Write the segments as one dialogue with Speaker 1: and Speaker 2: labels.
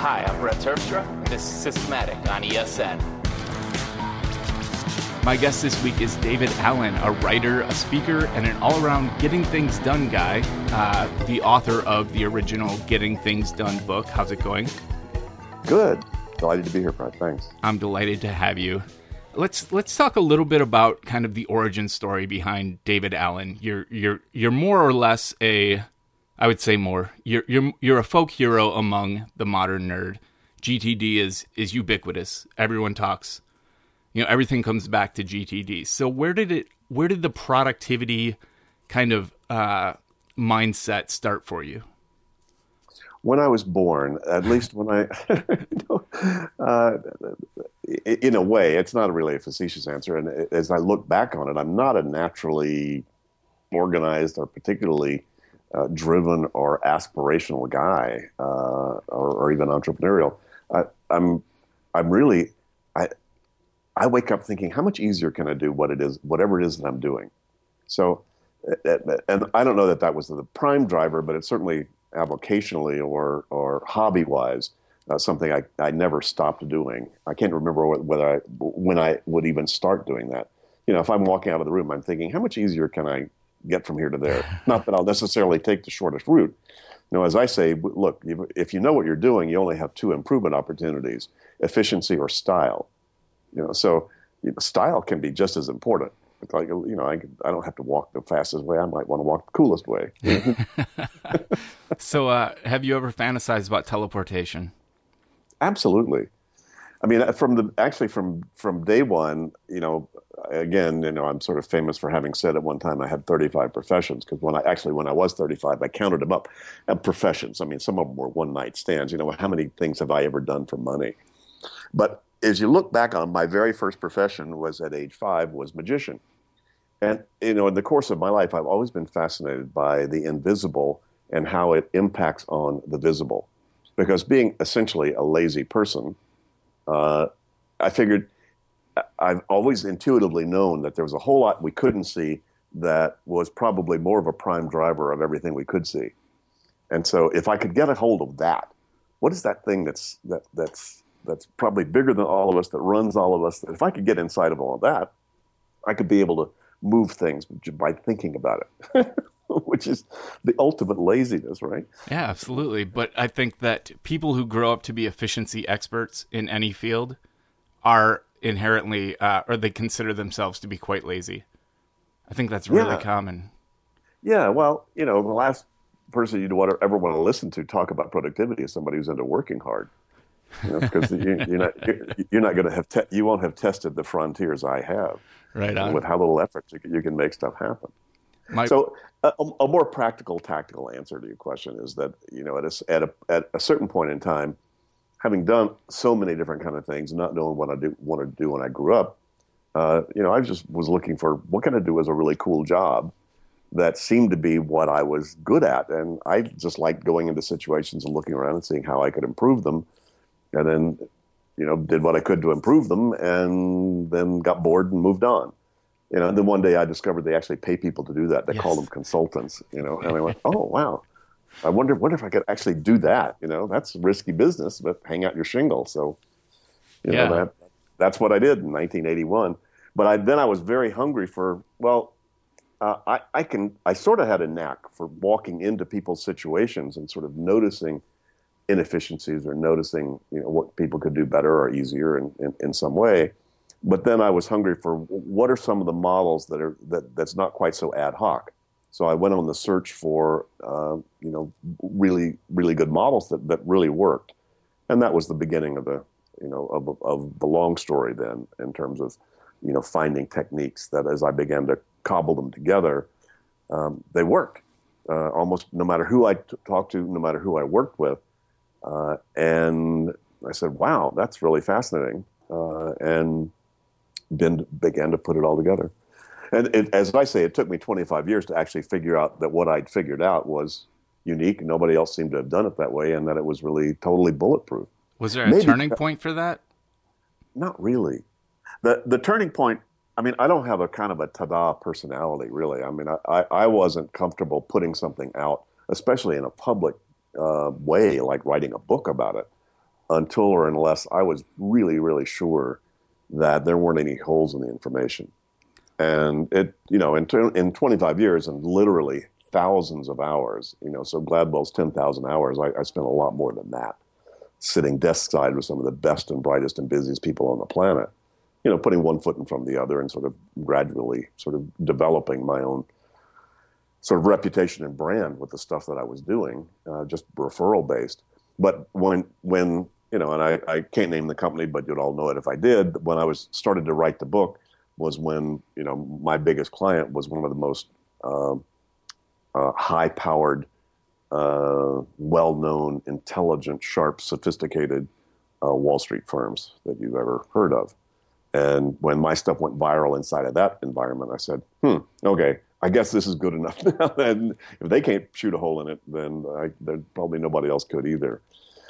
Speaker 1: Hi, I'm Brett Terpstra, and this is Systematic on ESN.
Speaker 2: My guest this week is David Allen, a writer, a speaker, and an all around getting things done guy, uh, the author of the original Getting Things Done book. How's it going?
Speaker 3: Good. Delighted to be here, Brett. Thanks.
Speaker 2: I'm delighted to have you. Let's let's talk a little bit about kind of the origin story behind David Allen. You're you're you're more or less a I would say more. You're you're you're a folk hero among the modern nerd. GTD is is ubiquitous. Everyone talks. You know, everything comes back to GTD. So where did it where did the productivity kind of uh, mindset start for you?
Speaker 3: When I was born, at least when I, uh, in a way, it's not really a facetious answer. And as I look back on it, I'm not a naturally organized or particularly uh, driven or aspirational guy, uh, or, or, even entrepreneurial. I, I'm, I'm really, I, I wake up thinking, how much easier can I do what it is, whatever it is that I'm doing? So, and I don't know that that was the prime driver, but it's certainly avocationally or or hobby wise uh, something I, I never stopped doing. I can't remember whether I when I would even start doing that. You know, if I'm walking out of the room, I'm thinking, how much easier can I get from here to there? Not that I'll necessarily take the shortest route. You know, as I say, look, if you know what you're doing, you only have two improvement opportunities: efficiency or style. You know, so you know, style can be just as important. Like you know, I, I don't have to walk the fastest way. I might want to walk the coolest way.
Speaker 2: so, uh, have you ever fantasized about teleportation?
Speaker 3: Absolutely. I mean, uh, from the actually from from day one, you know, again, you know, I'm sort of famous for having said at one time I had 35 professions because when I actually when I was 35, I counted them up. And professions, I mean, some of them were one night stands. You know, how many things have I ever done for money? But as you look back on my very first profession was at age five was magician, and you know, in the course of my life, I've always been fascinated by the invisible and how it impacts on the visible because being essentially a lazy person, uh, I figured I've always intuitively known that there was a whole lot we couldn't see that was probably more of a prime driver of everything we could see. And so, if I could get a hold of that, what is that thing that's that that's that's probably bigger than all of us, that runs all of us? If I could get inside of all of that, I could be able to move things by thinking about it. which is the ultimate laziness, right?
Speaker 2: Yeah, absolutely. But I think that people who grow up to be efficiency experts in any field are inherently, uh, or they consider themselves to be quite lazy. I think that's really yeah. common.
Speaker 3: Yeah, well, you know, the last person you'd want to, ever want to listen to talk about productivity is somebody who's into working hard. Because you know, you, are not you're, you're not going to have te- you won't have tested the frontiers I have.
Speaker 2: Right on.
Speaker 3: With how little effort you can, you can make stuff happen. My... So a, a, more practical, tactical answer to your question is that you know at a, at a at a certain point in time, having done so many different kind of things, not knowing what I do wanted to do when I grew up, uh, you know, I just was looking for what can I do as a really cool job that seemed to be what I was good at, and I just liked going into situations and looking around and seeing how I could improve them, and then you know did what I could to improve them, and then got bored and moved on. You know, and then one day I discovered they actually pay people to do that. They yes. call them consultants. You know, and I went, oh wow, I wonder wonder if I could actually do that. You know, that's risky business, but hang out your shingle. So, you yeah. know that that's what I did in 1981. But I, then I was very hungry for well, uh, I, I can I sort of had a knack for walking into people's situations and sort of noticing inefficiencies or noticing you know what people could do better or easier in, in, in some way but then I was hungry for what are some of the models that are that that's not quite so ad hoc. So I went on the search for uh, you know really really good models that that really worked, and that was the beginning of the you know of of the long story then in terms of you know finding techniques that as I began to cobble them together, um, they worked. Uh, almost no matter who I t- talked to, no matter who I worked with, uh, and I said, "Wow, that's really fascinating." Uh, and been, began to put it all together. And it, as I say, it took me 25 years to actually figure out that what I'd figured out was unique. Nobody else seemed to have done it that way, and that it was really totally bulletproof.
Speaker 2: Was there a Maybe, turning point for that?
Speaker 3: Not really. The the turning point. I mean, I don't have a kind of a ta-da personality, really. I mean, I, I wasn't comfortable putting something out, especially in a public uh, way, like writing a book about it, until or unless I was really, really sure that there weren't any holes in the information. And it, you know, in, in 25 years and literally thousands of hours, you know, so Gladwell's 10,000 hours, I, I spent a lot more than that sitting desk side with some of the best and brightest and busiest people on the planet, you know, putting one foot in front of the other and sort of gradually sort of developing my own sort of reputation and brand with the stuff that I was doing, uh, just referral based. But when when you know, and I, I can't name the company, but you'd all know it if I did. When I was started to write the book, was when you know my biggest client was one of the most uh, uh, high-powered, uh, well-known, intelligent, sharp, sophisticated uh, Wall Street firms that you've ever heard of. And when my stuff went viral inside of that environment, I said, "Hmm, okay, I guess this is good enough and if they can't shoot a hole in it, then I, probably nobody else could either."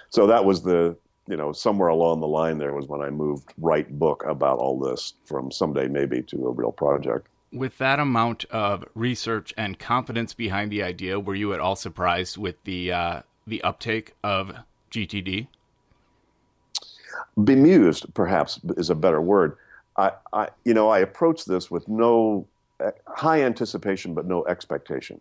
Speaker 3: So that was the you know, somewhere along the line there was when I moved write book about all this from someday maybe to a real project.
Speaker 2: With that amount of research and confidence behind the idea, were you at all surprised with the uh, the uptake of GTD?
Speaker 3: Bemused, perhaps, is a better word. I, I you know, I approached this with no uh, high anticipation, but no expectation.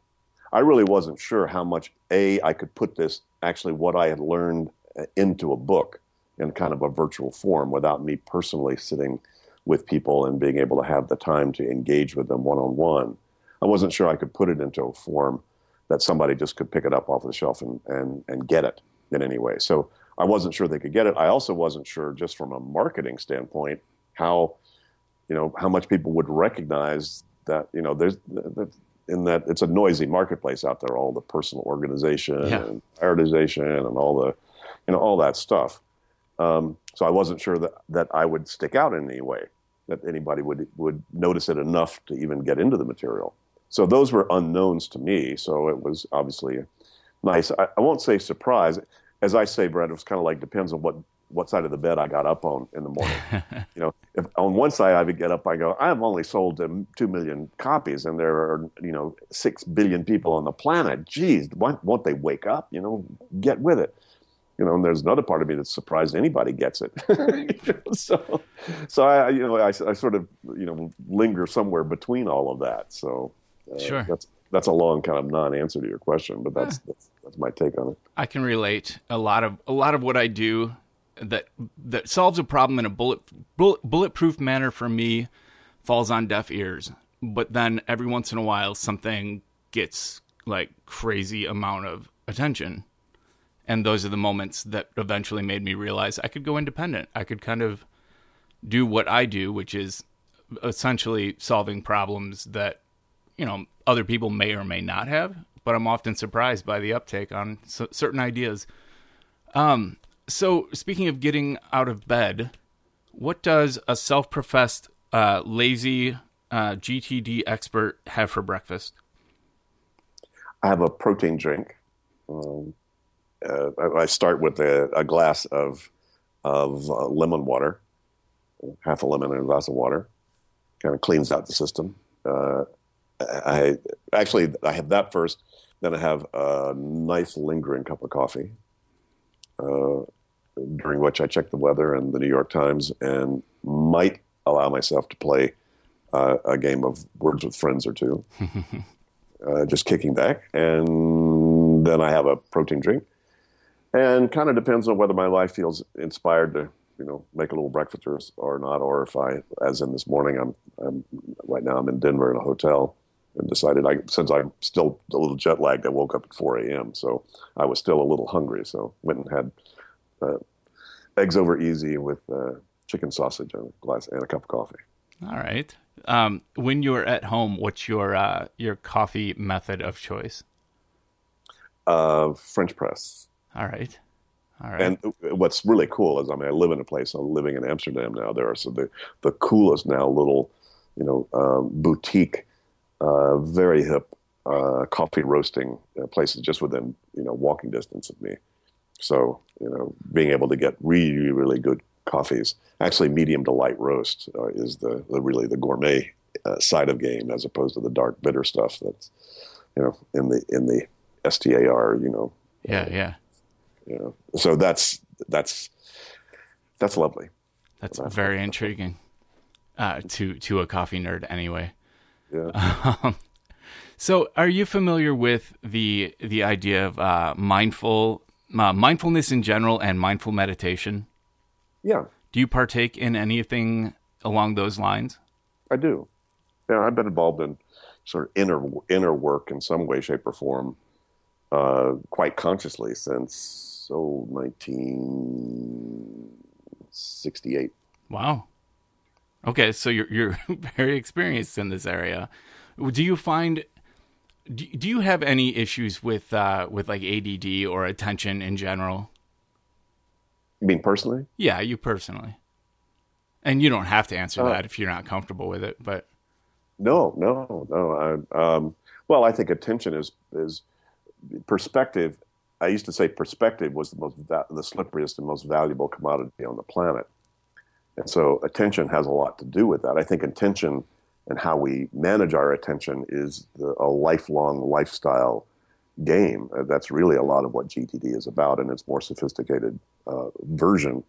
Speaker 3: I really wasn't sure how much a I could put this actually what I had learned into a book in kind of a virtual form without me personally sitting with people and being able to have the time to engage with them one on one. I wasn't sure I could put it into a form that somebody just could pick it up off the shelf and, and, and get it in any way. So I wasn't sure they could get it. I also wasn't sure, just from a marketing standpoint, how you know how much people would recognize that you know there's in that it's a noisy marketplace out there. All the personal organization yeah. and prioritization and all the you know all that stuff. Um, so I wasn't sure that that I would stick out in any way, that anybody would would notice it enough to even get into the material. So those were unknowns to me. So it was obviously nice. I, I won't say surprise. As I say, Brett, it was kind of like depends on what what side of the bed I got up on in the morning. you know, if on one side I would get up, I go, I've only sold two million copies, and there are you know six billion people on the planet. Geez, why won't they wake up? You know, get with it you know, and there's another part of me that's surprised anybody gets it. so, so I, you know, I, I sort of, you know, linger somewhere between all of that. So,
Speaker 2: uh, sure,
Speaker 3: that's that's a long kind of non-answer to your question, but that's, yeah. that's that's my take on it.
Speaker 2: I can relate a lot of a lot of what I do that that solves a problem in a bullet, bullet bulletproof manner for me falls on deaf ears. But then every once in a while, something gets like crazy amount of attention and those are the moments that eventually made me realize I could go independent. I could kind of do what I do, which is essentially solving problems that you know other people may or may not have. But I'm often surprised by the uptake on certain ideas. Um, so speaking of getting out of bed, what does a self-professed uh, lazy uh, GTD expert have for breakfast?
Speaker 3: I have a protein drink. Um, uh, I start with a, a glass of of uh, lemon water, half a lemon in a glass of water, kind of cleans out the system. Uh, I actually I have that first, then I have a nice lingering cup of coffee. Uh, during which I check the weather and the New York Times, and might allow myself to play uh, a game of Words with Friends or two, uh, just kicking back, and then I have a protein drink and kind of depends on whether my life feels inspired to you know make a little breakfast or, or not or if i as in this morning i'm i'm right now i'm in denver in a hotel and decided i since i'm still a little jet lagged i woke up at 4 a.m so i was still a little hungry so went and had uh, eggs over easy with uh, chicken sausage and a glass and a cup of coffee.
Speaker 2: All right. Um, when you're at home what's your uh, your coffee method of choice?
Speaker 3: Uh, french press
Speaker 2: all right. All right.
Speaker 3: And what's really cool is, I mean, I live in a place. I'm living in Amsterdam now. There are so the the coolest now little, you know, um, boutique, uh, very hip uh, coffee roasting uh, places just within you know walking distance of me. So you know, being able to get really really good coffees, actually medium to light roast uh, is the, the really the gourmet uh, side of game as opposed to the dark bitter stuff that's you know in the in the STAR you know
Speaker 2: yeah yeah
Speaker 3: you know, so that's that's that's lovely.
Speaker 2: That's very intriguing uh, to to a coffee nerd, anyway. Yeah. Um, so, are you familiar with the the idea of uh, mindful uh, mindfulness in general and mindful meditation?
Speaker 3: Yeah.
Speaker 2: Do you partake in anything along those lines?
Speaker 3: I do. Yeah, I've been involved in sort of inner inner work in some way, shape, or form, uh, quite consciously since oh 1968.
Speaker 2: Wow. Okay, so you're you're very experienced in this area. Do you find do, do you have any issues with uh, with like ADD or attention in general?
Speaker 3: You mean personally?
Speaker 2: Yeah, you personally. And you don't have to answer uh, that if you're not comfortable with it, but
Speaker 3: no, no, no. I, um, well, I think attention is is perspective. I used to say perspective was the most the slipperiest and most valuable commodity on the planet, and so attention has a lot to do with that. I think attention and how we manage our attention is the, a lifelong lifestyle game. Uh, that's really a lot of what GTD is about, and it's more sophisticated uh, version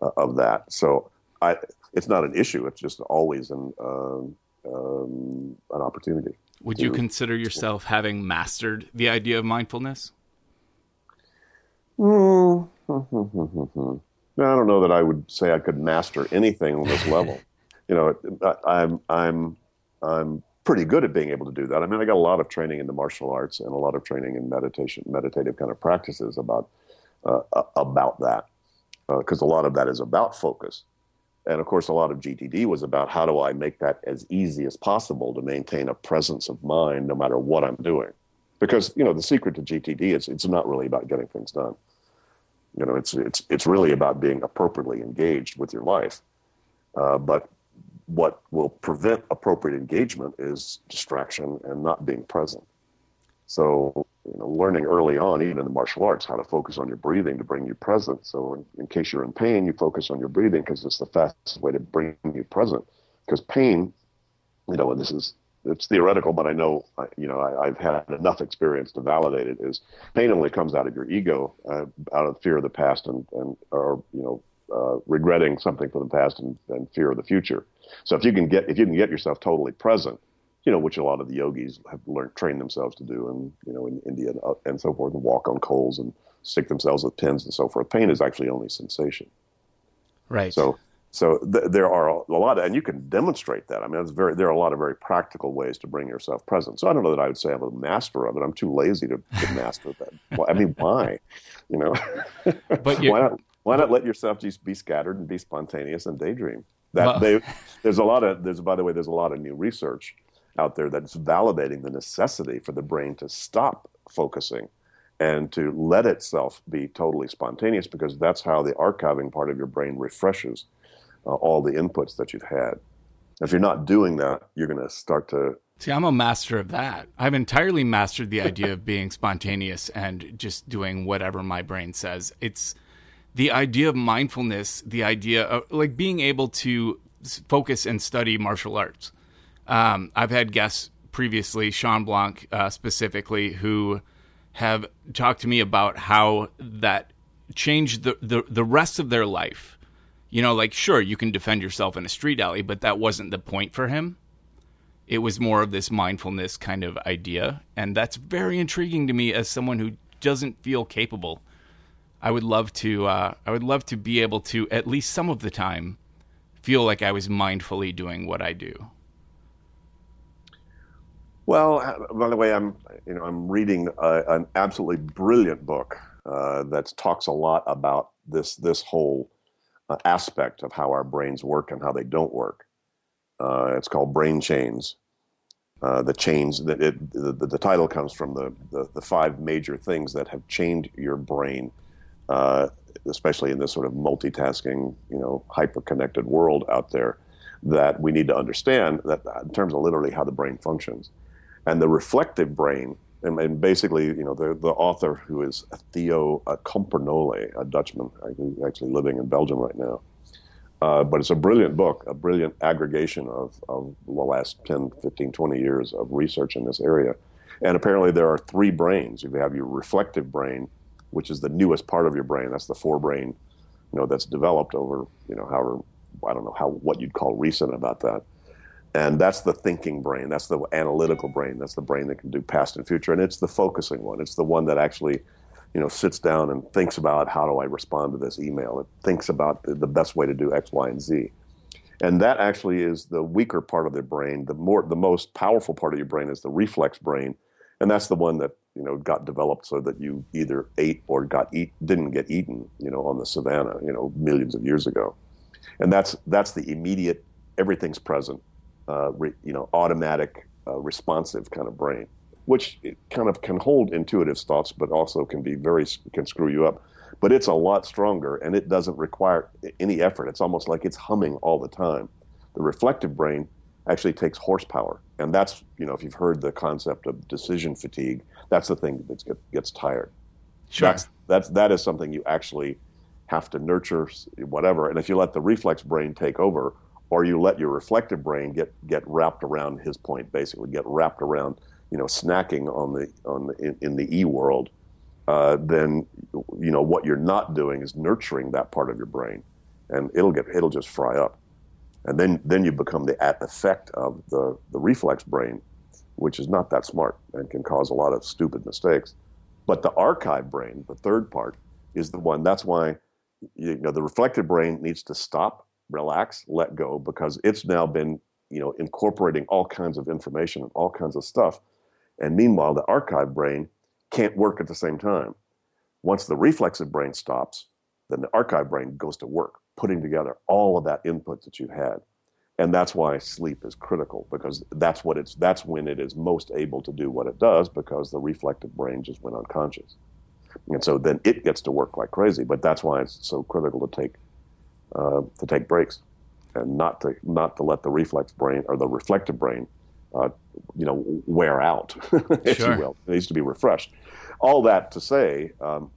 Speaker 3: uh, of that. So I, it's not an issue. It's just always an um, um, an opportunity.
Speaker 2: Would to, you consider yourself having mastered the idea of mindfulness?
Speaker 3: Mm. I don't know that I would say I could master anything on this level. you know, I'm I'm I'm pretty good at being able to do that. I mean, I got a lot of training in the martial arts and a lot of training in meditation, meditative kind of practices about uh, about that, because uh, a lot of that is about focus, and of course, a lot of GTD was about how do I make that as easy as possible to maintain a presence of mind no matter what I'm doing, because you know the secret to GTD is it's not really about getting things done. You know, it's it's it's really about being appropriately engaged with your life. Uh, but what will prevent appropriate engagement is distraction and not being present. So, you know, learning early on, even in the martial arts, how to focus on your breathing to bring you present. So, in, in case you're in pain, you focus on your breathing because it's the fastest way to bring you present. Because pain, you know, and this is it's theoretical, but I know, you know, I, have had enough experience to validate it. Is pain only comes out of your ego, uh, out of fear of the past, and and or you know, uh, regretting something from the past and, and fear of the future. So if you can get if you can get yourself totally present, you know, which a lot of the yogis have learned trained themselves to do, and you know, in India and, uh, and so forth, and walk on coals and stick themselves with pins and so forth. Pain is actually only sensation.
Speaker 2: Right.
Speaker 3: So so th- there are a lot, of, and you can demonstrate that. I mean, very, there are a lot of very practical ways to bring yourself present. So I don't know that I would say I'm a master of it. I'm too lazy to, to master that. Well, I mean, why? You know, but why not? Why not let yourself just be scattered and be spontaneous and daydream? That well, they, there's a lot of there's by the way there's a lot of new research out there that's validating the necessity for the brain to stop focusing and to let itself be totally spontaneous because that's how the archiving part of your brain refreshes uh, all the inputs that you've had. If you're not doing that, you're going to start to.
Speaker 2: See, I'm a master of that. I've entirely mastered the idea of being spontaneous and just doing whatever my brain says. It's the idea of mindfulness, the idea of like being able to focus and study martial arts. Um, I've had guests previously, Shawn Blanc uh, specifically, who have talked to me about how that changed the, the, the rest of their life. You know, like, sure, you can defend yourself in a street alley, but that wasn't the point for him. It was more of this mindfulness kind of idea. And that's very intriguing to me as someone who doesn't feel capable I would love to. Uh, I would love to be able to at least some of the time feel like I was mindfully doing what I do.
Speaker 3: Well, uh, by the way, I'm you know I'm reading a, an absolutely brilliant book uh, that talks a lot about this this whole uh, aspect of how our brains work and how they don't work. Uh, it's called Brain Chains. Uh, the chains that it the, the, title comes from the, the the five major things that have chained your brain uh, especially in this sort of multitasking, you know, hyper-connected world out there, that we need to understand that in terms of literally how the brain functions, and the reflective brain. And, and basically, you know, the, the author who is Theo Compernolle, a Dutchman, actually living in Belgium right now. Uh, but it's a brilliant book, a brilliant aggregation of, of the last 10, 15, 20 years of research in this area. And apparently, there are three brains. You have your reflective brain, which is the newest part of your brain. That's the forebrain you know, that's developed over, you know, however, I don't know how, what you'd call recent about that. And that's the thinking brain. That's the analytical brain. That's the brain that can do past and future. And it's the focusing one. It's the one that actually, you know, sits down and thinks about how do I respond to this email. It thinks about the, the best way to do X, Y, and Z. And that actually is the weaker part of the brain. The more, the most powerful part of your brain is the reflex brain, and that's the one that you know got developed so that you either ate or got eat didn't get eaten you know on the savannah you know millions of years ago and that's that's the immediate everything's present uh, re, you know automatic uh, responsive kind of brain which kind of can hold intuitive thoughts but also can be very can screw you up. But it's a lot stronger and it doesn't require any effort. It's almost like it's humming all the time. The reflective brain actually takes horsepower and that's you know if you've heard the concept of decision fatigue that's the thing that gets, gets tired.
Speaker 2: Sure.
Speaker 3: That's that's that is something you actually have to nurture whatever. And if you let the reflex brain take over or you let your reflective brain get get wrapped around his point basically get wrapped around you know snacking on the on the in, in the e world uh, then you know what you're not doing is nurturing that part of your brain and it'll get it'll just fry up and then then you become the at effect of the the reflex brain, which is not that smart and can cause a lot of stupid mistakes. But the archive brain, the third part, is the one. That's why you know the reflective brain needs to stop, relax, let go, because it's now been you know incorporating all kinds of information and all kinds of stuff. And meanwhile, the archive brain can't work at the same time. Once the reflexive brain stops, then the archive brain goes to work putting together all of that input that you had and that's why sleep is critical because that's what it's that's when it is most able to do what it does because the reflective brain just went unconscious and so then it gets to work like crazy but that's why it's so critical to take uh, to take breaks and not to not to let the reflex brain or the reflective brain uh, you know wear out if sure. you will it needs to be refreshed all that to say um,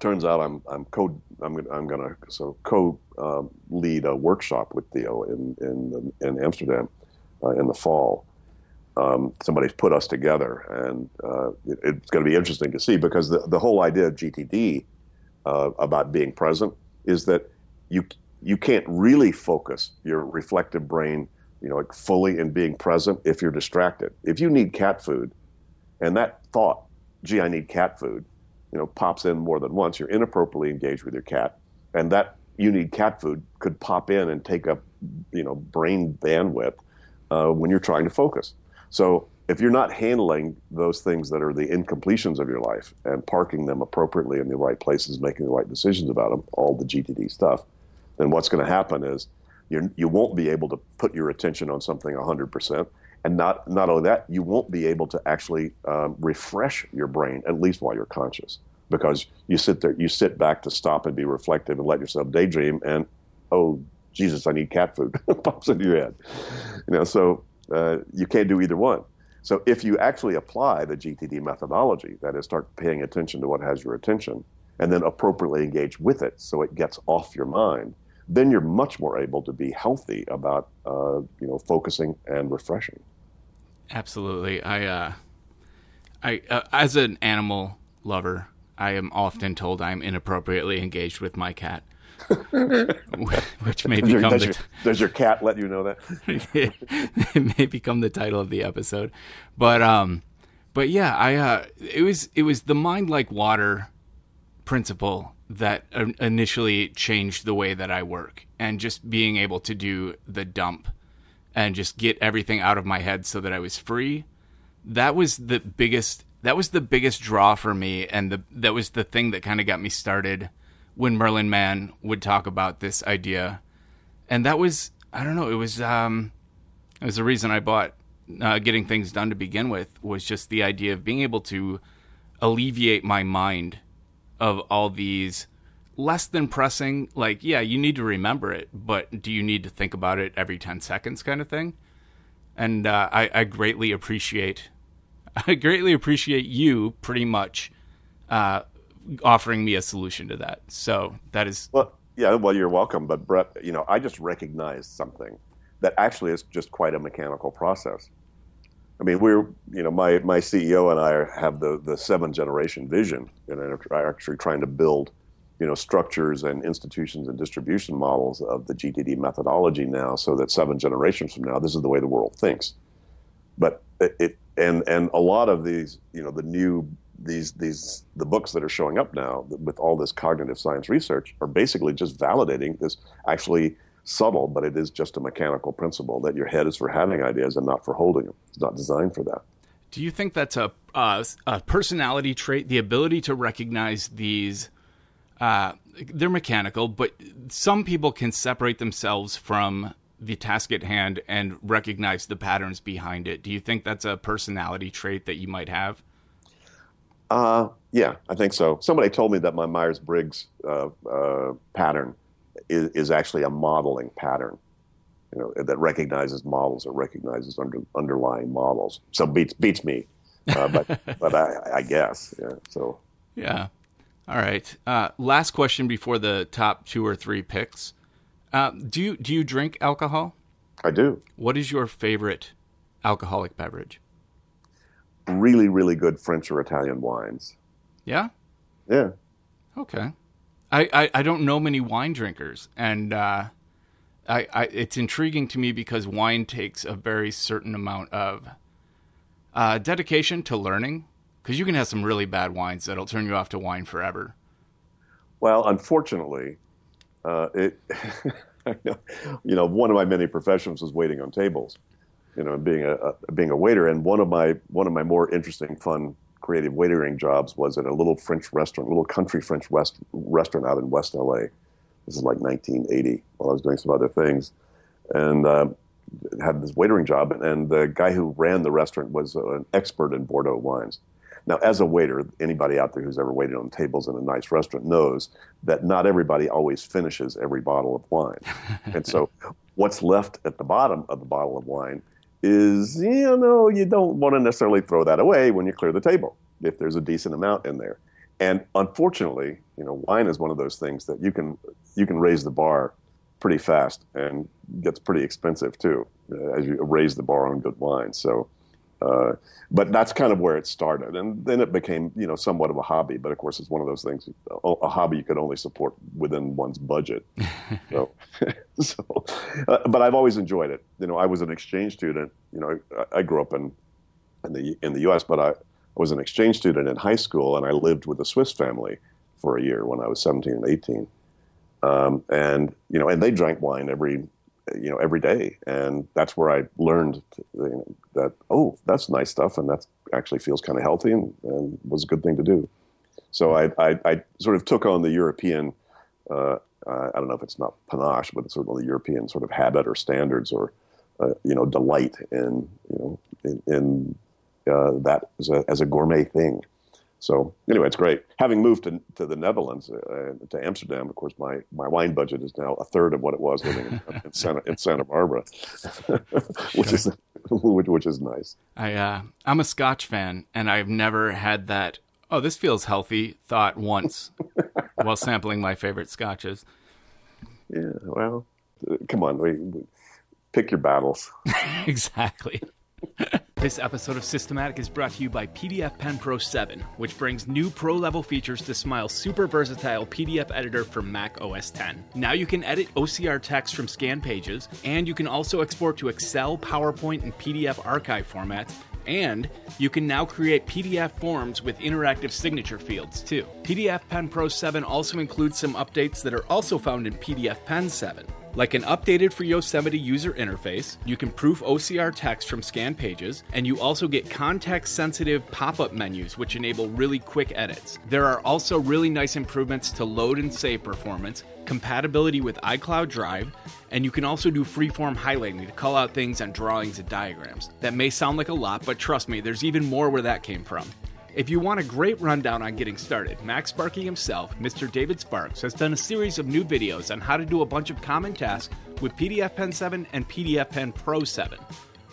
Speaker 3: turns out I'm I'm co I'm I'm gonna so co um, lead a workshop with Theo in in in Amsterdam uh, in the fall. Um, somebody's put us together, and uh, it, it's going to be interesting to see because the the whole idea of GTD uh, about being present is that you you can't really focus your reflective brain, you know, like fully in being present if you're distracted. If you need cat food, and that thought, gee, I need cat food you know, pops in more than once, you're inappropriately engaged with your cat, and that you need cat food could pop in and take up, you know, brain bandwidth uh, when you're trying to focus. So if you're not handling those things that are the incompletions of your life and parking them appropriately in the right places, making the right decisions about them, all the GTD stuff, then what's going to happen is you you won't be able to put your attention on something 100%. And not, not only that, you won't be able to actually um, refresh your brain, at least while you're conscious, because you sit there, you sit back to stop and be reflective and let yourself daydream, and oh, Jesus, I need cat food pops into your head. You know, so uh, you can't do either one. So if you actually apply the GTD methodology, that is, start paying attention to what has your attention, and then appropriately engage with it so it gets off your mind, then you're much more able to be healthy about uh, you know focusing and refreshing.
Speaker 2: Absolutely. I, uh, I, uh, as an animal lover, I am often told I'm inappropriately engaged with my cat, which may become
Speaker 3: does,
Speaker 2: the
Speaker 3: your, does your cat let you know that?
Speaker 2: it may become the title of the episode, but um, but yeah, I uh, it was it was the mind like water principle that initially changed the way that I work, and just being able to do the dump and just get everything out of my head so that I was free. That was the biggest that was the biggest draw for me and the that was the thing that kind of got me started when Merlin Mann would talk about this idea. And that was I don't know, it was um it was the reason I bought uh, getting things done to begin with was just the idea of being able to alleviate my mind of all these less than pressing like yeah you need to remember it but do you need to think about it every 10 seconds kind of thing? And uh, I, I, greatly appreciate i greatly appreciate you pretty much uh, offering me a solution to that. So that is
Speaker 3: well yeah well you're welcome but brett you know i just recognized something that actually is just quite a mechanical process I mean, we're you know my my CEO and I have the the seven generation vision, and are actually trying to build you know structures and institutions and distribution models of the GTD methodology now, so that seven generations from now, this is the way the world thinks. But it, it and and a lot of these, you know, the new these these the books that are showing up now with all this cognitive science research are basically just validating this actually subtle, but it is just a mechanical principle that your head is for having ideas and not for holding them. It's not designed for that.
Speaker 2: Do you think that's a, uh, a personality trait, the ability to recognize these? Uh, they're mechanical, but some people can separate themselves from the task at hand and recognize the patterns behind it. Do you think that's a personality trait that you might have?
Speaker 3: Uh, yeah, I think so. Somebody told me that my Myers Briggs uh, uh, pattern is, is, actually a modeling pattern, you know, that recognizes models or recognizes under, underlying models. So beats beats me, uh, but but I, I, guess yeah. So
Speaker 2: yeah, all right. Uh, last question before the top two or three picks. Uh, do you do you drink alcohol?
Speaker 3: I do.
Speaker 2: What is your favorite alcoholic beverage?
Speaker 3: Really, really good French or Italian wines.
Speaker 2: Yeah.
Speaker 3: Yeah.
Speaker 2: Okay. I, I, don't know many wine drinkers, and uh, I, I it's intriguing to me because wine takes a very certain amount of uh, dedication to learning. Because you can have some really bad wines that'll turn you off to wine forever.
Speaker 3: Well, unfortunately, uh, it, you know, one of my many professions was waiting on tables, you know, being a, a, being a waiter. And one of my one of my more interesting, fun, creative waitering jobs was at a little French restaurant, little country French West restaurant out in West LA. This is like 1980 while I was doing some other things, and uh, had this waitering job. And the guy who ran the restaurant was an expert in Bordeaux wines. Now, as a waiter, anybody out there who's ever waited on tables in a nice restaurant knows that not everybody always finishes every bottle of wine. and so, what's left at the bottom of the bottle of wine is, you know, you don't want to necessarily throw that away when you clear the table if there's a decent amount in there. And unfortunately, you know, wine is one of those things that you can you can raise the bar pretty fast and gets pretty expensive too uh, as you raise the bar on good wine. So uh, but that's kind of where it started, and then it became, you know, somewhat of a hobby. But of course, it's one of those things, a hobby you could only support within one's budget. so, so uh, but I've always enjoyed it. You know, I was an exchange student. You know, I, I grew up in in the in the U.S., but I was an exchange student in high school, and I lived with a Swiss family for a year when I was 17 and 18. Um, and you know, and they drank wine every you know every day. And that's where i learned you know, that oh that's nice stuff and that actually feels kind of healthy and, and, was a good thing to do. So I, I, I sort of took on the european uh, i don't know if it's not panache but it's sort of the european sort of habit or standards or uh, you know delight in you know in, in uh, that as a, as a gourmet thing so anyway, it's great. Having moved to, to the Netherlands, uh, to Amsterdam, of course, my, my wine budget is now a third of what it was living in, in Santa in Santa Barbara, which is which, which, is nice.
Speaker 2: I uh, I'm a Scotch fan, and I've never had that. Oh, this feels healthy. Thought once while sampling my favorite scotches.
Speaker 3: Yeah, well, uh, come on, we, we pick your battles.
Speaker 2: exactly. This episode of Systematic is brought to you by PDF Pen Pro 7, which brings new pro level features to Smile's super versatile PDF editor for Mac OS X. Now you can edit OCR text from scanned pages, and you can also export to Excel, PowerPoint, and PDF archive formats and you can now create PDF forms with interactive signature fields too. PDF Pen Pro 7 also includes some updates that are also found in PDF Pen 7 like an updated for Yosemite user interface, you can proof OCR text from scanned pages, and you also get context sensitive pop up menus which enable really quick edits. There are also really nice improvements to load and save performance, compatibility with iCloud Drive, and you can also do freeform highlighting to call out things on drawings and diagrams. That may sound like a lot, but trust me, there's even more where that came from. If you want a great rundown on getting started, MacSparky himself, Mr. David Sparks, has done a series of new videos on how to do a bunch of common tasks with PDF Pen 7 and PDF Pen Pro 7.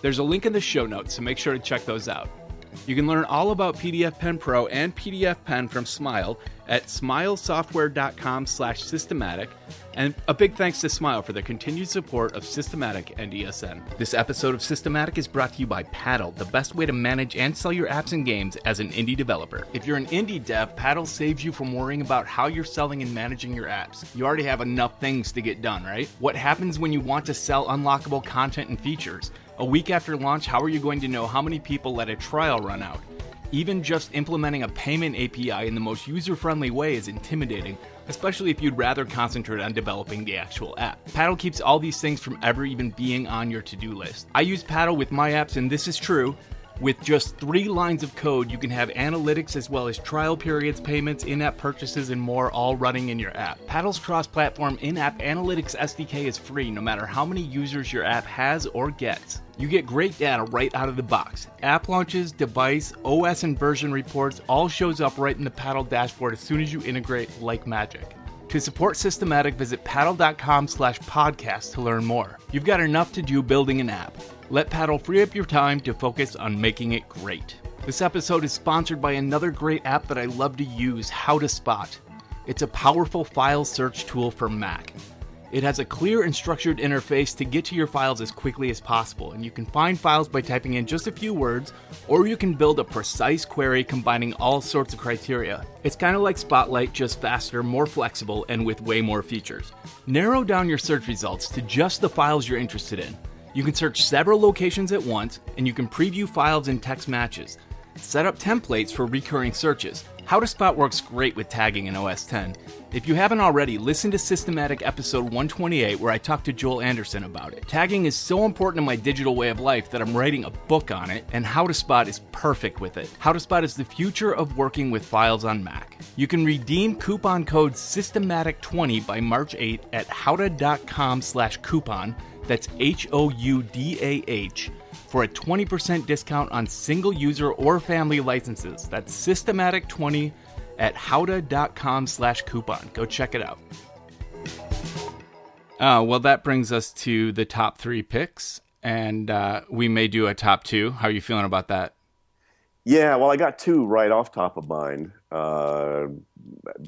Speaker 2: There's a link in the show notes, so make sure to check those out. You can learn all about PDF Pen Pro and PDF Pen from Smile at smilesoftware.com slash systematic. And a big thanks to Smile for their continued support of Systematic and ESN. This episode of Systematic is brought to you by Paddle, the best way to manage and sell your apps and games as an indie developer. If you're an indie dev, Paddle saves you from worrying about how you're selling and managing your apps. You already have enough things to get done, right? What happens when you want to sell unlockable content and features? A week after launch, how are you going to know how many people let a trial run out? Even just implementing a payment API in the most user friendly way is intimidating, especially if you'd rather concentrate on developing the actual app. Paddle keeps all these things from ever even being on your to do list. I use Paddle with my apps, and this is true. With just three lines of code, you can have analytics as well as trial periods, payments, in app purchases, and more all running in your app. Paddle's cross platform in app analytics SDK is free no matter how many users your app has or gets. You get great data right out of the box. App launches, device, OS, and version reports all shows up right in the Paddle dashboard as soon as you integrate like magic. To support Systematic, visit paddle.com slash podcast to learn more. You've got enough to do building an app. Let Paddle free up your time to focus on making it great. This episode is sponsored by another great app that I love to use, HoudahSpot. It's a powerful file search tool for Mac. It has a clear and structured interface to get to your files as quickly as possible, and you can find files by typing in just a few words, or you can build a precise query combining all sorts of criteria. It's kind of like Spotlight, just faster, more flexible, and with way more features. Narrow down your search results to just the files you're interested in. You can search several locations at once, and you can preview files and text matches. Set up templates for recurring searches. HoudahSpot works great with tagging in OS 10. If you haven't already, listen to Systematic episode 128 where I talked to Joel Anderson about it. Tagging is so important in my digital way of life that I'm writing a book on it, and HoudahSpot is perfect with it. HoudahSpot is the future of working with files on Mac. You can redeem coupon code Systematic20 by March 8 at houdah.com slash coupon. That's H O U D A H for a 20% discount on single user or family licenses. That's systematic20 at houdah.com slash coupon. Go check it out. Uh, well, that brings us to the top three picks, and uh, we may do a top two. How are you feeling about that?
Speaker 3: Yeah, well, I got two right off top of mind, uh,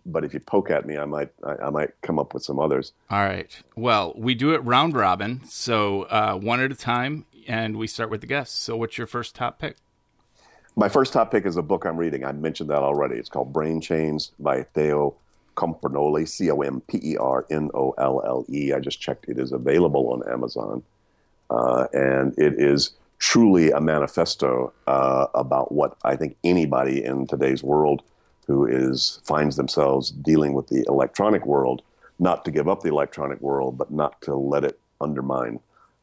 Speaker 3: but if you poke at me, I might I, I, might come up with some others.
Speaker 2: All right. Well, we do it round robin, so uh, one at a time and we start with the guests. So, what's your first top pick?
Speaker 3: My first top pick is a book I'm reading. I mentioned that already. It's called Brain Chains by Theo Compernolle, C O M P E R N O L L E. I just checked; it is available on Amazon, uh, and it is truly a manifesto uh, about what I think anybody in today's world who is finds themselves dealing with the electronic world, not to give up the electronic world, but not to let it undermine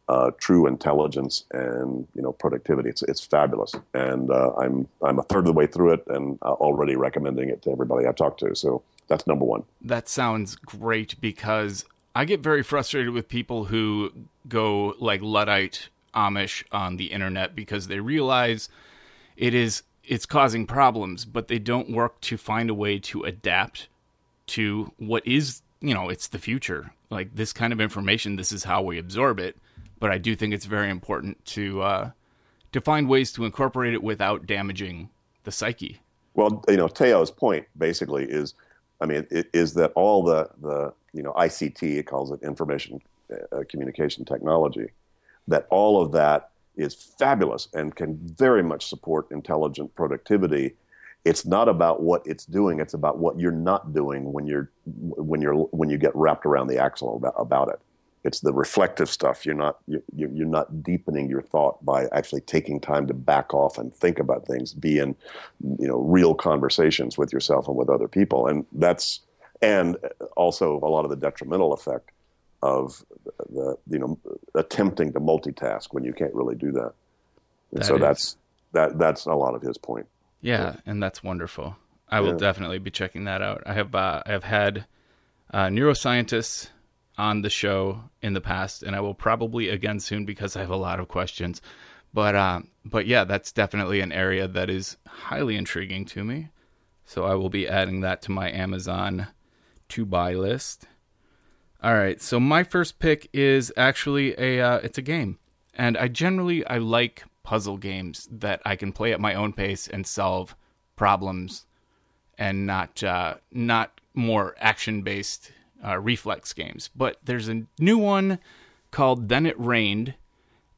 Speaker 3: uh, true intelligence and you know productivity. It's it's fabulous, and uh, I'm I'm a third of the way through it, and uh, already recommending it to everybody I talk to. So that's number one.
Speaker 2: That sounds great because I get very frustrated with people who go like luddite Amish on the internet because they realize it is it's causing problems, but they don't work to find a way to adapt to what is you know it's the future. Like this kind of information, this is how we absorb it but I do think it's very important to uh, to find ways to incorporate it without damaging the psyche.
Speaker 3: Well, you know, Theo's point basically is, I mean, it, is that all the the you know ICT, it calls it information uh, communication technology, that all of that is fabulous and can very much support intelligent productivity. It's not about what it's doing; it's about what you're not doing when you're when you're when you get wrapped around the axle about, about it it's the reflective stuff. You're not you're, you're not deepening your thought by actually taking time to back off and think about things, be in you know real conversations with yourself and with other people, and that's and also a lot of the detrimental effect of the you know attempting to multitask when you can't really do that. that so is. that's that that's a lot of his point.
Speaker 2: Yeah, and that's wonderful. I will yeah. definitely be checking that out. I have uh, I have had uh, neuroscientists on the show in the past, and I will probably again soon because I have a lot of questions. But uh, but yeah, that's definitely an area that is highly intriguing to me. So I will be adding that to my Amazon to buy list. All right, so my first pick is actually a uh, it's a game, and I generally I like puzzle games that I can play at my own pace and solve problems, and not uh, not more action based uh, reflex games. But there's a new one called Then It Rained,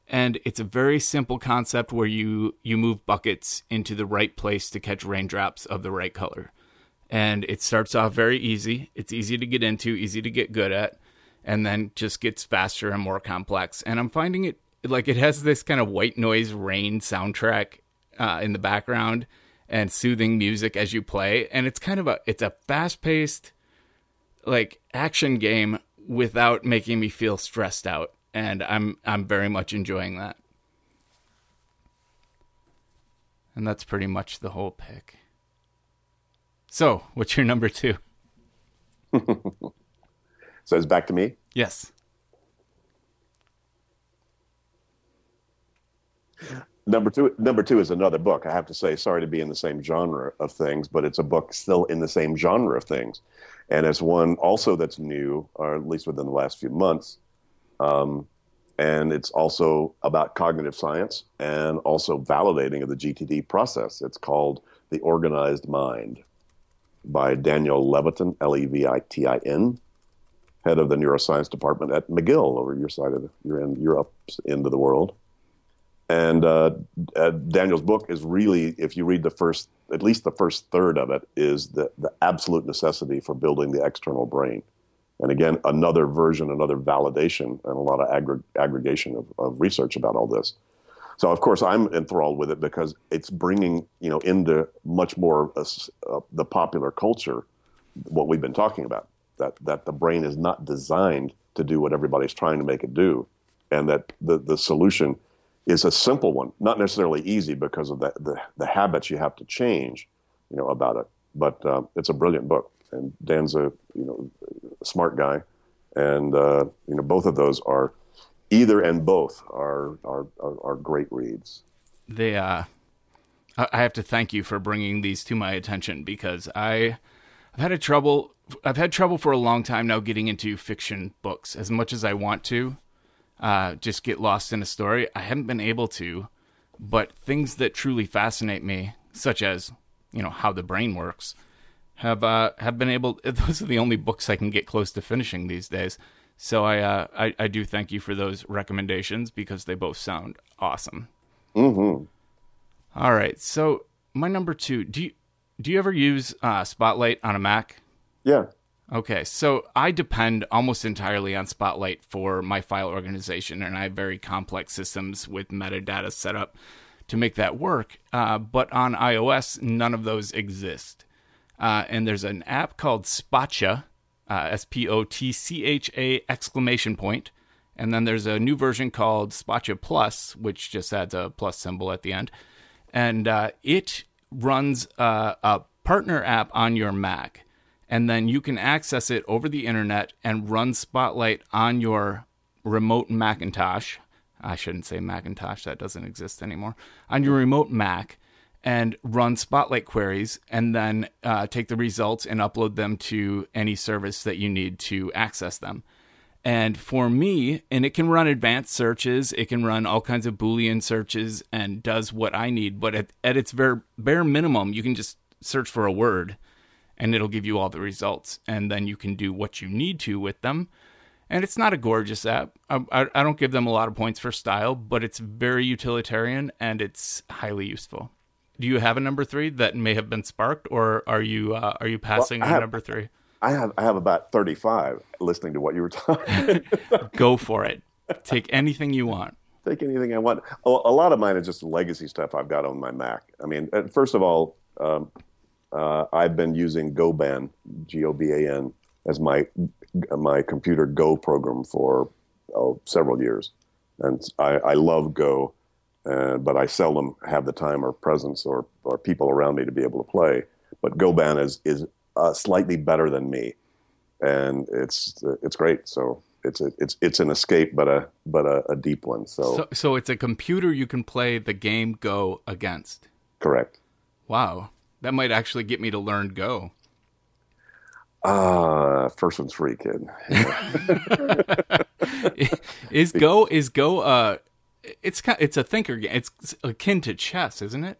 Speaker 2: and it's a very simple concept where you you move buckets into the right place to catch raindrops of the right color. And it starts off very easy. It's easy to get into, easy to get good at, and then just gets faster and more complex. And I'm finding it like it has this kind of white noise rain soundtrack uh, in the background and soothing music as you play and it's kind of a it's a fast-paced like action game without making me feel stressed out and I'm I'm very much enjoying that. And that's pretty much the whole pick. So, what's your number 2?
Speaker 3: so it's back to me?
Speaker 2: Yes.
Speaker 3: Number two, number two is another book. I have to say, sorry to be in the same genre of things, but it's a book still in the same genre of things, and it's one also that's new, or at least within the last few months. Um, and it's also about cognitive science and also validating of the GTD process. It's called The Organized Mind by Daniel Levitin, L E V I T I N, head of the neuroscience department at McGill over your side of the, you're in Europe's end of the world. And uh, uh, Daniel's book is really, if you read the first, at least the first third of it, is the, the absolute necessity for building the external brain. And again, another version, another validation, and a lot of aggr- aggregation of, of research about all this. So, of course, I'm enthralled with it because it's bringing, you know, into much more uh, uh, the popular culture what we've been talking about that that the brain is not designed to do what everybody's trying to make it do, and that the the solution is a simple one, not necessarily easy because of the, the, the habits you have to change, you know, about it. But uh, it's a brilliant book, and Dan's a you know a smart guy, and uh, you know both of those are either and both are are are, are great reads.
Speaker 2: They uh, I have to thank you for bringing these to my attention because I I've had a trouble I've had trouble for a long time now getting into fiction books as much as I want to uh, just get lost in a story. I haven't been able to, but things that truly fascinate me, such as you know how the brain works, have uh, have been able. Those are the only books I can get close to finishing these days. So I uh, I, I do thank you for those recommendations because they both sound awesome.
Speaker 3: Mm-hmm.
Speaker 2: All right, so my number two. Do you do you ever use uh, Spotlight on a Mac?
Speaker 3: Yeah.
Speaker 2: Okay, so I depend almost entirely on Spotlight for my file organization, and I have very complex systems with metadata set up to make that work. Uh, but on iOS, none of those exist. Uh, and there's an app called Spotcha, uh, S P O T C H A exclamation point, and then there's a new version called Spotcha Plus, which just adds a plus symbol at the end, and uh, it runs uh, a partner app on your Mac. And then you can access it over the internet and run Spotlight on your remote Macintosh. I shouldn't say Macintosh, that doesn't exist anymore. On your remote Mac and run Spotlight queries and then uh, take the results and upload them to any service that you need to access them. And for me, and it can run advanced searches, it can run all kinds of Boolean searches and does what I need. But at, at its bare, bare minimum, you can just search for a word and it'll give you all the results. And then you can do what you need to with them. And it's not a gorgeous app. I, I, I don't give them a lot of points for style, but it's very utilitarian and it's highly useful. Do you have a number three that may have been sparked, or are you uh, are you passing well, on number three?
Speaker 3: I have I have about thirty five listening to what you were talking.
Speaker 2: Go for it. Take anything you want.
Speaker 3: Take anything I want. A lot of mine is just legacy stuff I've got on my Mac. I mean, uh, first of all, um, uh, I've been using GoBan, G O B A N, as my my computer Go program for oh, several years, and I, I love Go, uh, but I seldom have the time or presence or, or people around me to be able to play. But GoBan is is uh, slightly better than me, and it's it's great. So it's a, it's it's an escape, but a but a, a deep one. So.
Speaker 2: so so it's a computer you can play the game Go against.
Speaker 3: Correct.
Speaker 2: Wow. That might actually get me to learn Go.
Speaker 3: Ah, uh, first one's free, kid.
Speaker 2: is Go is Go uh it's kind it's a thinker game. It's akin to chess, isn't it?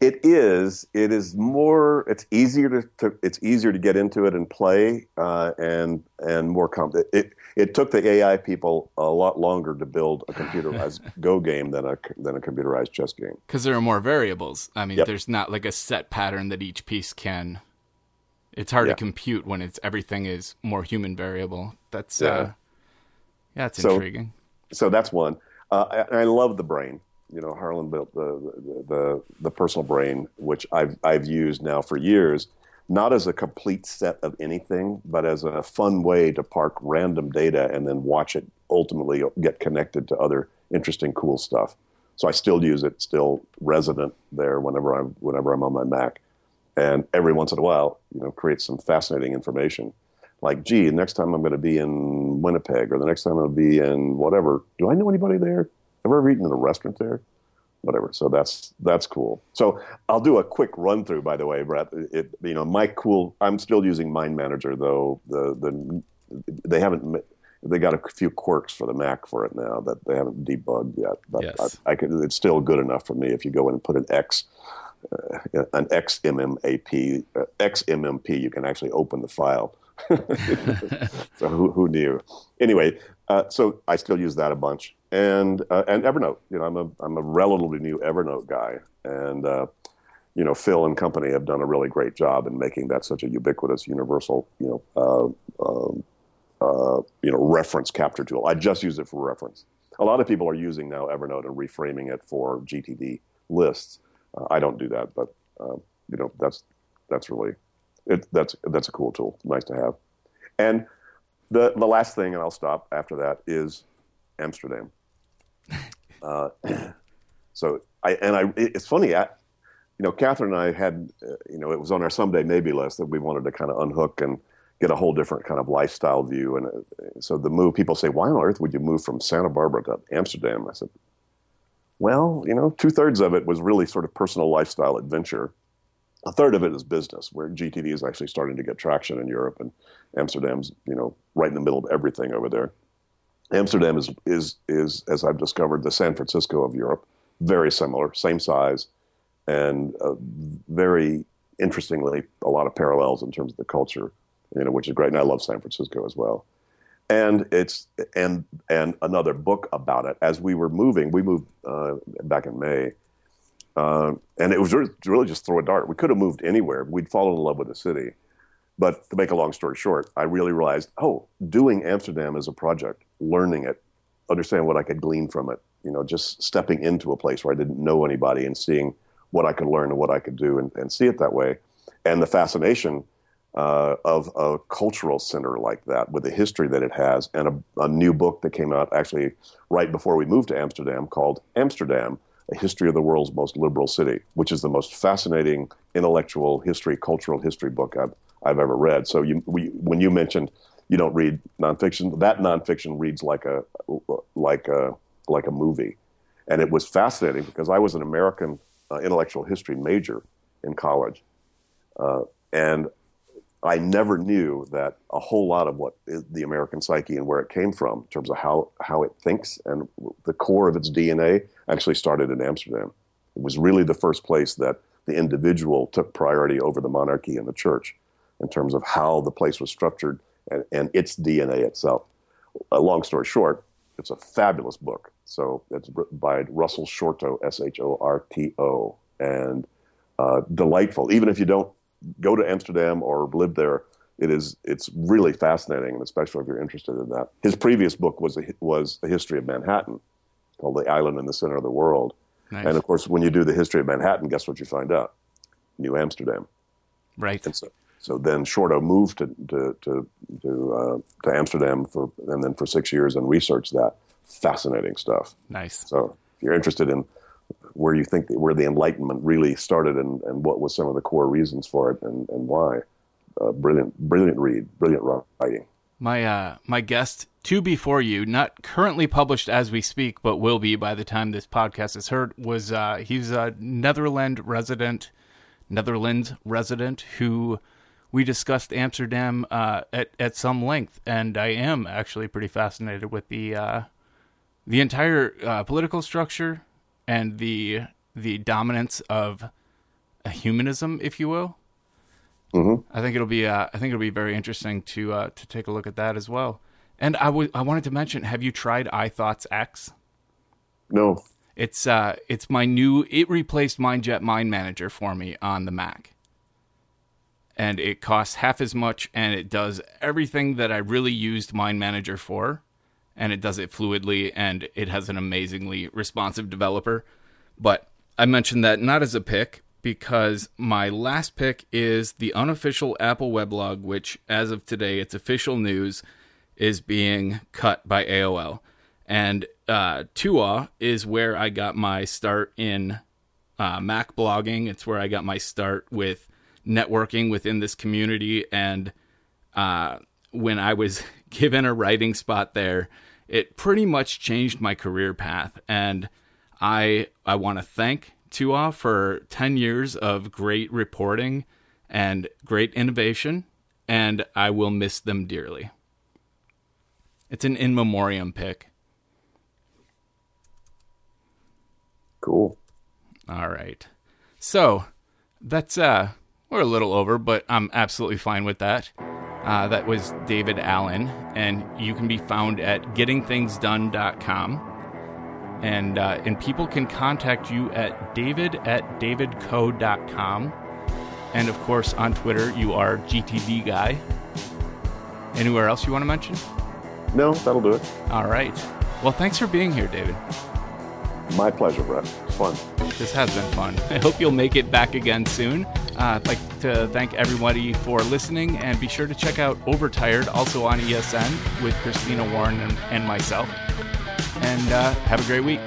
Speaker 3: It is. It is more. It's easier to, to it's easier to get into it and play, uh, and and more com- it, it took the AI people a lot longer to build a computerized Go game than a than a computerized chess game.
Speaker 2: Because there are more variables. I mean,
Speaker 3: Yep.
Speaker 2: there's not like a set pattern that each piece can. It's hard
Speaker 3: Yeah.
Speaker 2: to compute when it's everything is more human variable. That's
Speaker 3: Yeah.
Speaker 2: uh, yeah, it's
Speaker 3: So-
Speaker 2: intriguing.
Speaker 3: So that's one. Uh, and I love the brain. You know, Harlan built the, the the the personal brain, which I've I've used now for years, not as a complete set of anything, but as a fun way to park random data and then watch it ultimately get connected to other interesting, cool stuff. So I still use it, still resident there whenever I'm whenever I'm on my Mac, and every once in a while, you know, create some fascinating information. Like, gee, next time I'm going to be in Winnipeg, or the next time I'll be in whatever. Do I know anybody there? Have I ever eaten in a restaurant there? Whatever. So that's that's cool. So I'll do a quick run through. By the way, Brett, it you know my cool. I'm still using Mind Manager though. The the they haven't they got a few quirks for the Mac for it now that they haven't debugged yet. But
Speaker 2: Yes.
Speaker 3: I, I could, it's still good enough for me if you go in and put an X, uh, an XMMAP, uh, XMMP, you can actually open the file. so who, who knew? Anyway, uh, so I still use that a bunch, and uh, and Evernote. You know, I'm a I'm a relatively new Evernote guy, and uh, you know, Phil and company have done a really great job in making that such a ubiquitous, universal, you know, uh, um, uh, you know, reference capture tool. I just use it for reference. A lot of people are using now Evernote and reframing it for GTD lists. Uh, I don't do that, but you know, that's that's really it, that's that's a cool tool. Nice to have. And the the last thing, and I'll stop after that, is Amsterdam. Uh, so I and I it's funny. I, you know, Catherine and I had, uh, you know, it was on our someday maybe list that we wanted to kind of unhook and get a whole different kind of lifestyle view. And uh, so the move, people say, why on earth would you move from Santa Barbara to Amsterdam? I said, well, you know, two thirds of it was really sort of personal lifestyle adventure. A third of it is business, where GTD is actually starting to get traction in Europe, and Amsterdam's, you know, right in the middle of everything over there. Amsterdam is is is, as I've discovered, the San Francisco of Europe. Very similar, same size, and uh, very interestingly, a lot of parallels in terms of the culture, you know, which is great. And I love San Francisco as well. And it's and and another book about it. As we were moving, we moved uh, back in May, uh, and it was really, just throw a dart. We could have moved anywhere. We'd fallen in love with the city. But to make a long story short, I really realized, oh, doing Amsterdam as a project, learning it, understand what I could glean from it, you know, just stepping into a place where I didn't know anybody and seeing what I could learn and what I could do and, and see it that way. And the fascination uh, of a cultural center like that with the history that it has and a, a new book that came out actually right before we moved to Amsterdam called Amsterdam, a history of the world's most liberal city, which is the most fascinating intellectual history, cultural history book I've, I've ever read. So you, we, when you mentioned you don't read nonfiction, that nonfiction reads like a like a like a movie, and it was fascinating because I was an American uh, intellectual history major in college, uh, and I never knew that a whole lot of what the American psyche and where it came from in terms of how, how it thinks and the core of its DNA actually started in Amsterdam. It was really the first place that the individual took priority over the monarchy and the church in terms of how the place was structured and, and its DNA itself. A long story short, it's a fabulous book. So it's by Russell Shorto, S H O R T O, and uh, delightful. Even if you don't go to Amsterdam or live there, it is it's really fascinating, and especially if you're interested in that. His previous book was a, was a history of Manhattan, called "The Island in the Center of the World."
Speaker 2: Nice.
Speaker 3: And of course, when you do the history of Manhattan, guess what you find out? New Amsterdam.
Speaker 2: right.
Speaker 3: And so, so then Shorto moved to to to to, uh, to Amsterdam for and then for six years and researched that fascinating stuff.
Speaker 2: Nice.
Speaker 3: So if you're interested in where you think where the Enlightenment really started and, and what was some of the core reasons for it and, and why, uh, brilliant brilliant read, brilliant writing.
Speaker 2: My uh my guest to before you, not currently published as we speak, but will be by the time this podcast is heard, was uh he's a Netherlands resident Netherlands resident who we discussed Amsterdam uh at, at some length and I am actually pretty fascinated with the uh the entire uh, political structure and the the dominance of humanism, if you will.
Speaker 3: Mm-hmm.
Speaker 2: I think it'll be uh, I think it'll be very interesting to uh, to take a look at that as well. And I, w- I wanted to mention, have you tried iThoughts X?
Speaker 3: No.
Speaker 2: It's uh it's my new it replaced MindJet Mind Manager for me on the Mac. And it costs half as much and it does everything that I really used Mind Manager for and it does it fluidly and it has an amazingly responsive developer. But I mentioned that not as a pick because my last pick is the unofficial Apple weblog which as of today it's official news is being cut by AOL. And uh, Tuaw is where I got my start in uh, Mac blogging. It's where I got my start with networking within this community. And uh, when I was given a writing spot there, it pretty much changed my career path. And I I want to thank Tuaw for 10 years of great reporting and great innovation. And I will miss them dearly. It's an in memoriam pick.
Speaker 3: Cool.
Speaker 2: All right. So that's uh we're a little over, but I'm absolutely fine with that. Uh, that was David Allen, and you can be found at gettingthingsdone.com. And uh, and people can contact you at david at davidco.com. And of course, on Twitter, you are GTD Guy. Anywhere else you want to mention?
Speaker 3: No, that'll do it.
Speaker 2: All right. Well, thanks for being here, David.
Speaker 3: My pleasure, Brett. Fun.
Speaker 2: This has been fun. I hope you'll make it back again soon. Uh, I'd like to thank everybody for listening and be sure to check out Overtired, also on ESN, with Christina Warren and, and myself. And uh, have a great week.